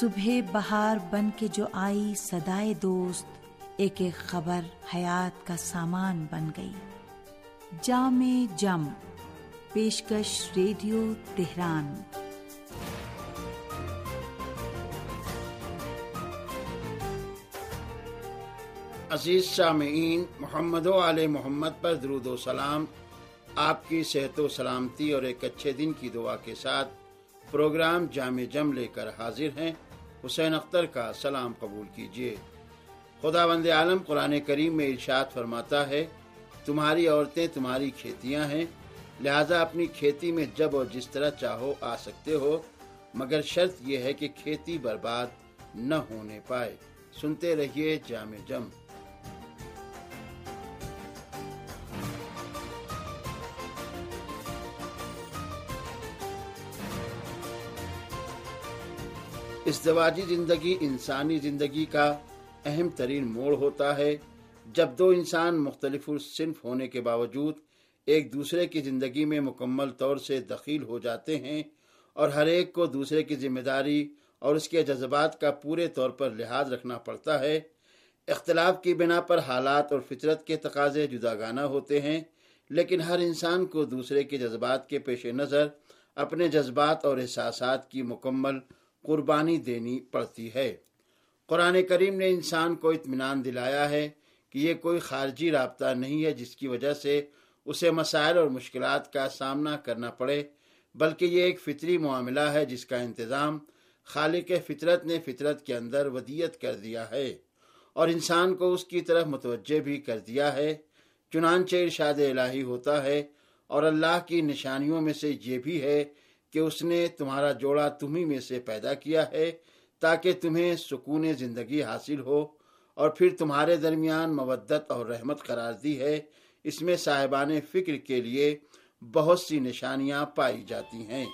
صبح بہار بن کے جو آئی صدائے دوست، ایک ایک خبر حیات کا سامان بن گئی۔ جام جم، پیشکش ریڈیو تہران۔ عزیز سامعین محمد و علیہ محمد پر درود و سلام۔ آپ کی صحت و سلامتی اور ایک اچھے دن کی دعا کے ساتھ پروگرام جامع جم لے کر حاضر ہیں۔ حسین اختر کا سلام قبول کیجیے۔ خدا بند عالم قرآن کریم میں ارشاد فرماتا ہے، تمہاری عورتیں تمہاری کھیتیاں ہیں، لہذا اپنی کھیتی میں جب اور جس طرح چاہو آ سکتے ہو، مگر شرط یہ ہے کہ کھیتی برباد نہ ہونے پائے۔ سنتے رہیے جامع جم۔ ازدواجی زندگی انسانی زندگی کا اہم ترین موڑ ہوتا ہے۔ جب دو انسان مختلف صنف ہونے کے باوجود ایک دوسرے کی زندگی میں مکمل طور سے دخیل ہو جاتے ہیں اور ہر ایک کو دوسرے کی ذمہ داری اور اس کے جذبات کا پورے طور پر لحاظ رکھنا پڑتا ہے۔ اختلاف کی بنا پر حالات اور فطرت کے تقاضے جدا گانا ہوتے ہیں، لیکن ہر انسان کو دوسرے کے جذبات کے پیش نظر، اپنے جذبات اور احساسات کی مکمل قربانی دینی پڑتی ہے۔ قرآن کریم نے انسان کو اطمینان دلایا ہے کہ یہ کوئی خارجی رابطہ نہیں ہے جس کی وجہ سے اسے مسائل اور مشکلات کا سامنا کرنا پڑے، بلکہ یہ ایک فطری معاملہ ہے جس کا انتظام خالق فطرت نے فطرت کے اندر ودیت کر دیا ہے اور انسان کو اس کی طرف متوجہ بھی کر دیا ہے۔ چنانچہ ارشاد الہی ہوتا ہے اور اللہ کی نشانیوں میں سے یہ بھی ہے کہ اس نے تمہارا جوڑا تمہیں میں سے پیدا کیا ہے تاکہ تمہیں سکون زندگی حاصل ہو اور پھر تمہارے درمیان مودت اور رحمت قرار دی ہے۔ اس میں صاحبان فکر کے لیے بہت سی نشانیاں پائی جاتی ہیں۔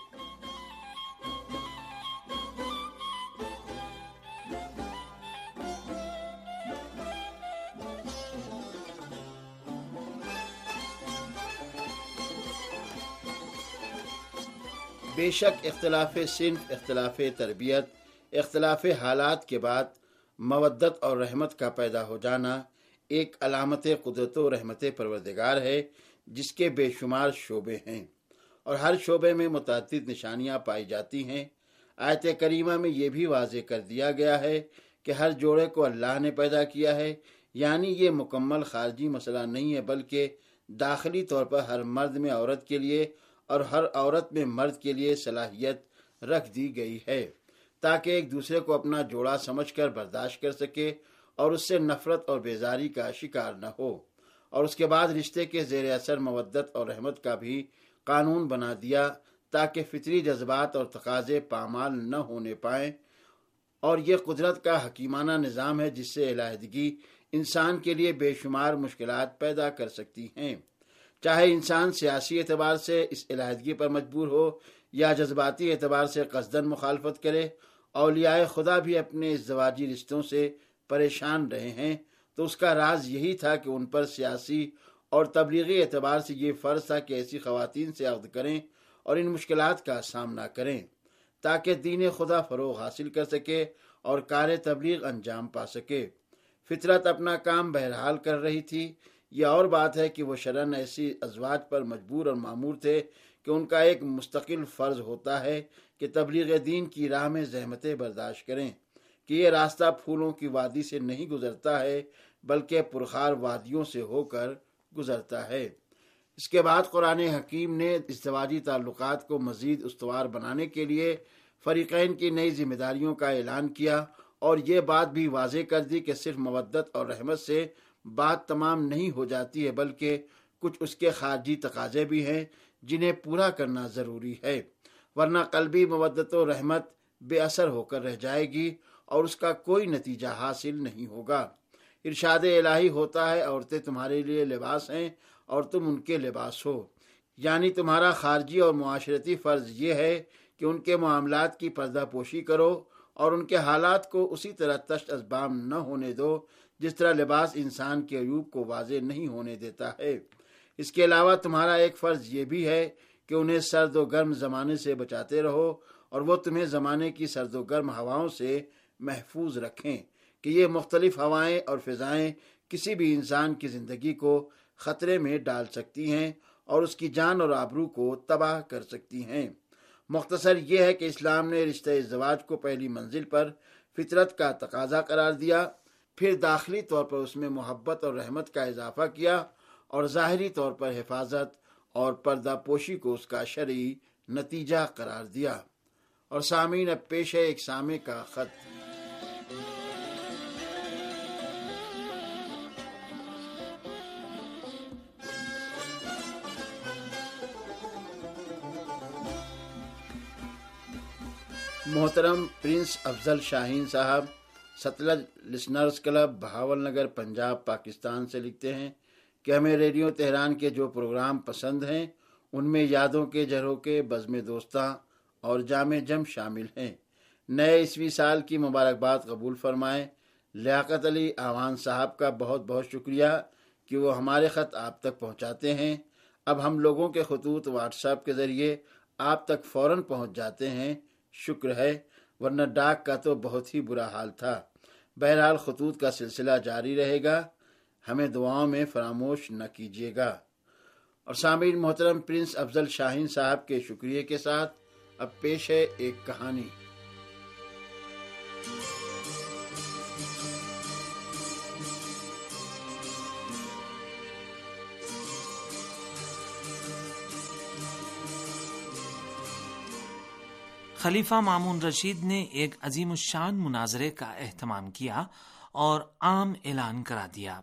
بے شک اختلاف صنف اختلاف تربیت، اختلاف حالات کے بعد مودت اور رحمت کا پیدا ہو جانا ایک علامت قدرت و رحمت پروردگار ہے، جس کے بے شمار شعبے ہیں۔ اور ہر شعبے میں متعدد نشانیاں پائی جاتی ہیں۔ آیت کریمہ میں یہ بھی واضح کر دیا گیا ہے کہ ہر جوڑے کو اللہ نے پیدا کیا ہے۔ یعنی یہ مکمل خارجی مسئلہ نہیں ہے، بلکہ داخلی طور پر ہر مرد میں عورت کے لیے اور ہر عورت میں مرد کے لیے صلاحیت رکھ دی گئی ہے تاکہ ایک دوسرے کو اپنا جوڑا سمجھ کر برداشت کر سکے اور اس سے نفرت اور بیزاری کا شکار نہ ہو۔ اور اس کے بعد رشتے کے زیر اثر مودت اور رحمت کا بھی قانون بنا دیا تاکہ فطری جذبات اور تقاضے پامال نہ ہونے پائیں۔ اور یہ قدرت کا حکیمانہ نظام ہے جس سے علیحدگی انسان کے لیے بے شمار مشکلات پیدا کر سکتی ہیں۔ چاہے انسان سیاسی اعتبار سے اس علیحدگی پر مجبور ہو یا جذباتی اعتبار سے قصدن مخالفت کرے، اولیاء خدا بھی اپنے ازدواجی رشتوں سے پریشان رہے ہیں۔ تو اس کا راز یہی تھا کہ ان پر سیاسی اور تبلیغی اعتبار سے یہ فرض تھا کہ ایسی خواتین سے عقد کریں اور ان مشکلات کا سامنا کریں تاکہ دین خدا فروغ حاصل کر سکے اور کار تبلیغ انجام پا سکے۔ فطرت اپنا کام بہرحال کر رہی تھی۔ یہ اور بات ہے کہ وہ شرن ایسی ازواج پر مجبور اور معمور تھے کہ ان کا ایک مستقل فرض ہوتا ہے کہ تبلیغ دین کی راہ میں زحمتیں برداشت کریں، کہ یہ راستہ پھولوں کی وادی سے نہیں گزرتا ہے، بلکہ پرخار وادیوں سے ہو کر گزرتا ہے۔ اس کے بعد قرآن حکیم نے ازدواجی تعلقات کو مزید استوار بنانے کے لیے فریقین کی نئی ذمہ داریوں کا اعلان کیا اور یہ بات بھی واضح کر دی کہ صرف مودت اور رحمت سے بات تمام نہیں ہو جاتی ہے، بلکہ کچھ اس کے خارجی تقاضے بھی ہیں جنہیں پورا کرنا ضروری ہے۔ ورنہ قلبی مودت و رحمت بے اثر ہو کر رہ جائے گی اور اس کا کوئی نتیجہ حاصل نہیں ہوگا۔ ارشاد الہی ہوتا ہے، عورتیں تمہارے لیے لباس ہیں اور تم ان کے لباس ہو۔ یعنی تمہارا خارجی اور معاشرتی فرض یہ ہے کہ ان کے معاملات کی پردہ پوشی کرو اور ان کے حالات کو اسی طرح تشت ازبام نہ ہونے دو جس طرح لباس انسان کے عیوب کو واضح نہیں ہونے دیتا ہے۔ اس کے علاوہ تمہارا ایک فرض یہ بھی ہے کہ انہیں سرد و گرم زمانے سے بچاتے رہو اور وہ تمہیں زمانے کی سرد و گرم ہواؤں سے محفوظ رکھیں کہ یہ مختلف ہوائیں اور فضائیں کسی بھی انسان کی زندگی کو خطرے میں ڈال سکتی ہیں اور اس کی جان اور آبرو کو تباہ کر سکتی ہیں۔ مختصر یہ ہے کہ اسلام نے رشتہ ازدواج کو پہلی منزل پر فطرت کا تقاضا قرار دیا۔ پھر داخلی طور پر اس میں محبت اور رحمت کا اضافہ کیا اور ظاہری طور پر حفاظت اور پردہ پوشی کو اس کا شرعی نتیجہ قرار دیا اور سامعین، اب پیش ہے ایک سامع کا خط۔ محترم پرنس افضل شاہین صاحب Sutlej listeners club Bahawalnagar, Punjab, Pakistan سے لکھتے ہیں کہ ہمیں ریڈیو تہران کے جو پروگرام پسند ہیں، ان میں یادوں کے جھروکے، بزم دوستاں اور جامع جم شامل ہیں۔ نئے عیسوی سال کی مبارکباد قبول فرمائیں۔ لیاقت علی آوان صاحب کا بہت بہت شکریہ کہ وہ ہمارے خط آپ تک پہنچاتے ہیں۔ اب ہم لوگوں کے خطوط واٹس ایپ کے ذریعے آپ تک فوراً پہنچ جاتے ہیں۔ شکر ہے، ورنہ ڈاک کا تو بہت ہی برا حال تھا۔ بہرحال خطوط کا سلسلہ جاری رہے گا۔ ہمیں دعاؤں میں فراموش نہ کیجیے گا۔ اور سامعین محترم، پرنس افضل شاہین صاحب کے شکریہ کے ساتھ اب پیش ہے ایک کہانی۔ خلیفہ مامون رشید نے ایک عظیم الشان مناظرے کا اہتمام کیا اور عام اعلان کرا دیا۔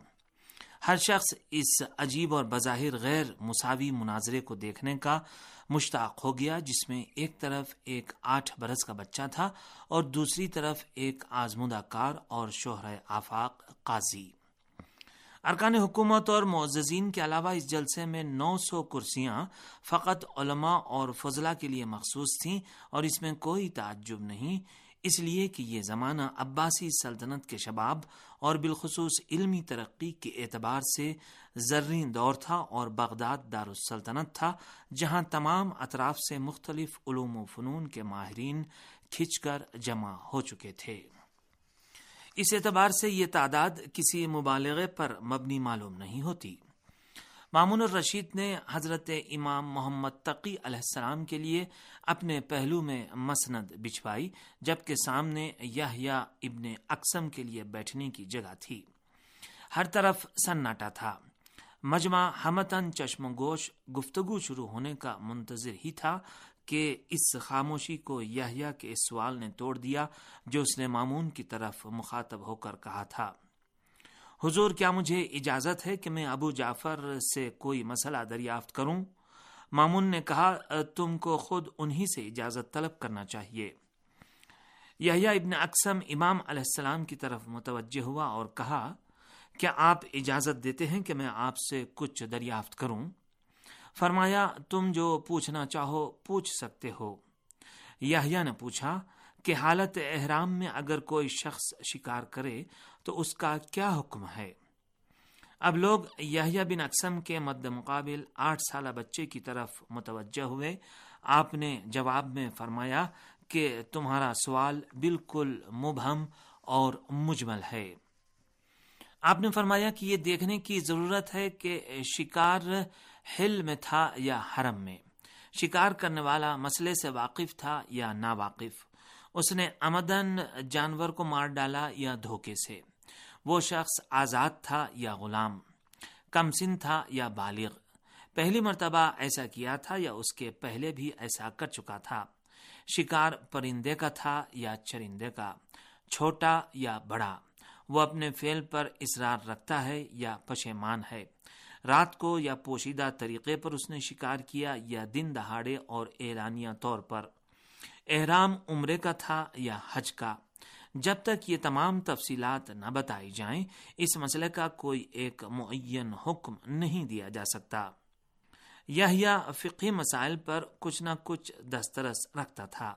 ہر شخص اس عجیب اور بظاہر غیر مساوی مناظرے کو دیکھنے کا مشتاق ہو گیا، جس میں ایک طرف ایک آٹھ برس کا بچہ تھا اور دوسری طرف ایک آزمودہ کار اور شوہر آفاق قاضی۔ ارکان حکومت اور معززین کے علاوہ اس جلسے میں نو سو کرسیاں فقط علماء اور فضلہ کے لیے مخصوص تھیں اور اس میں کوئی تعجب نہیں۔ اس لیے کہ یہ زمانہ عباسی سلطنت کے شباب اور بالخصوص علمی ترقی کے اعتبار سے زرین دور تھا اور بغداد دارالسلطنت تھا، جہاں تمام اطراف سے مختلف علوم و فنون کے ماہرین کھچ کر جمع ہو چکے تھے۔ اس اعتبار سے یہ تعداد کسی مبالغے پر مبنی معلوم نہیں ہوتی۔ مامون الرشید نے حضرت امام محمد تقی علیہ السلام کے لیے اپنے پہلو میں مسند بچھوائی، جبکہ سامنے یا ابن اقسم کے لیے بیٹھنے کی جگہ تھی۔ ہر طرف سناٹا تھا۔ مجمع ہمتن چشم گوش گفتگو شروع ہونے کا منتظر ہی تھا۔ کہ اس خاموشی کو یحییٰ کے اس سوال نے توڑ دیا جو اس نے مامون کی طرف مخاطب ہو کر کہا تھا۔ حضور، کیا مجھے اجازت ہے کہ میں ابو جعفر سے کوئی مسئلہ دریافت کروں؟ مامون نے کہا، تم کو خود انہی سے اجازت طلب کرنا چاہیے۔ یحییٰ ابن اقسم امام علیہ السلام کی طرف متوجہ ہوا اور کہا، کیا آپ اجازت دیتے ہیں کہ میں آپ سے کچھ دریافت کروں؟ فرمایا، تم جو پوچھنا چاہو پوچھ سکتے ہو۔ یحییٰ نے پوچھا، کہ حالت احرام میں اگر کوئی شخص شکار کرے، تو اس کا کیا حکم ہے؟ اب لوگ یحییٰ بن اقسم کے مد مقابل آٹھ سالہ بچے کی طرف متوجہ ہوئے۔ آپ نے جواب میں فرمایا کہ تمہارا سوال بالکل مبہم اور مجمل ہے۔ آپ نے فرمایا کہ یہ دیکھنے کی ضرورت ہے کہ شکار ہل میں تھا یا حرم میں۔ شکار کرنے والا مسئلے سے واقف تھا یا نا واقف اس نے امدن جانور کو مار ڈالا یا دھوکے سے۔ وہ شخص آزاد تھا یا غلام۔ کم سن تھا یا بالغ۔ پہلی مرتبہ ایسا کیا تھا یا اس کے پہلے بھی ایسا کر چکا تھا۔ شکار پرندے کا تھا یا چرندے کا، چھوٹا یا بڑا۔ وہ اپنے فیل پر اصرار رکھتا ہے یا پشیمان ہے۔ رات کو یا پوشیدہ طریقے پر اس نے شکار کیا یا دن دہاڑے اور اعلانیہ طور پر۔ احرام عمرے کا تھا یا حج کا؟ جب تک یہ تمام تفصیلات نہ بتائی جائیں، اس مسئلے کا کوئی ایک معین حکم نہیں دیا جا سکتا۔ یہ فقی مسائل پر کچھ نہ کچھ دسترس رکھتا تھا۔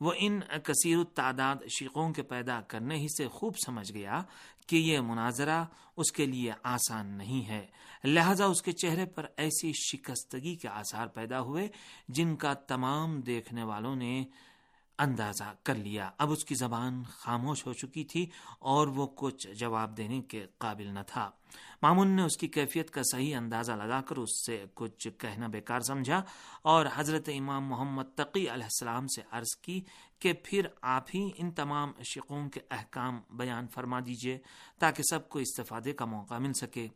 وہ ان کثیر التعداد شیقوں کے پیدا کرنے ہی سے خوب سمجھ گیا کہ یہ مناظرہ اس کے لیے آسان نہیں ہے۔ لہذا اس کے چہرے پر ایسی شکستگی کے آثار پیدا ہوئے جن کا تمام دیکھنے والوں نے اندازہ کر لیا۔ اب اس کی زبان خاموش ہو چکی تھی اور وہ کچھ جواب دینے کے قابل نہ تھا۔ مامون نے اس کی کیفیت کا صحیح اندازہ لگا کر اس سے کچھ کہنا بیکار سمجھا اور حضرت امام محمد تقی علیہ السلام سے عرض کی کہ پھر آپ ہی ان تمام شقوں کے احکام بیان فرما دیجیے تاکہ سب کو استفادے کا موقع مل سکے۔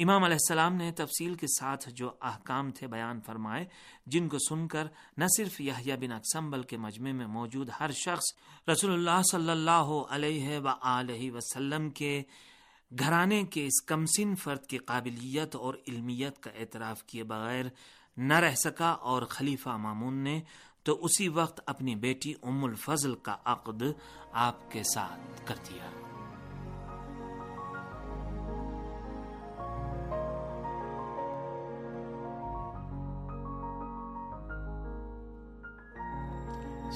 امام علیہ السلام نے تفصیل کے ساتھ جو احکام تھے بیان فرمائے، جن کو سن کر نہ صرف یحییٰ بن اقسم بلکہ مجمع میں موجود ہر شخص رسول اللہ صلی اللہ علیہ و وسلم کے گھرانے کے اس کمسن فرد کی قابلیت اور علمیت کا اعتراف کیے بغیر نہ رہ سکا اور خلیفہ مامون نے تو اسی وقت اپنی بیٹی ام الفضل کا عقد آپ کے ساتھ کر دیا۔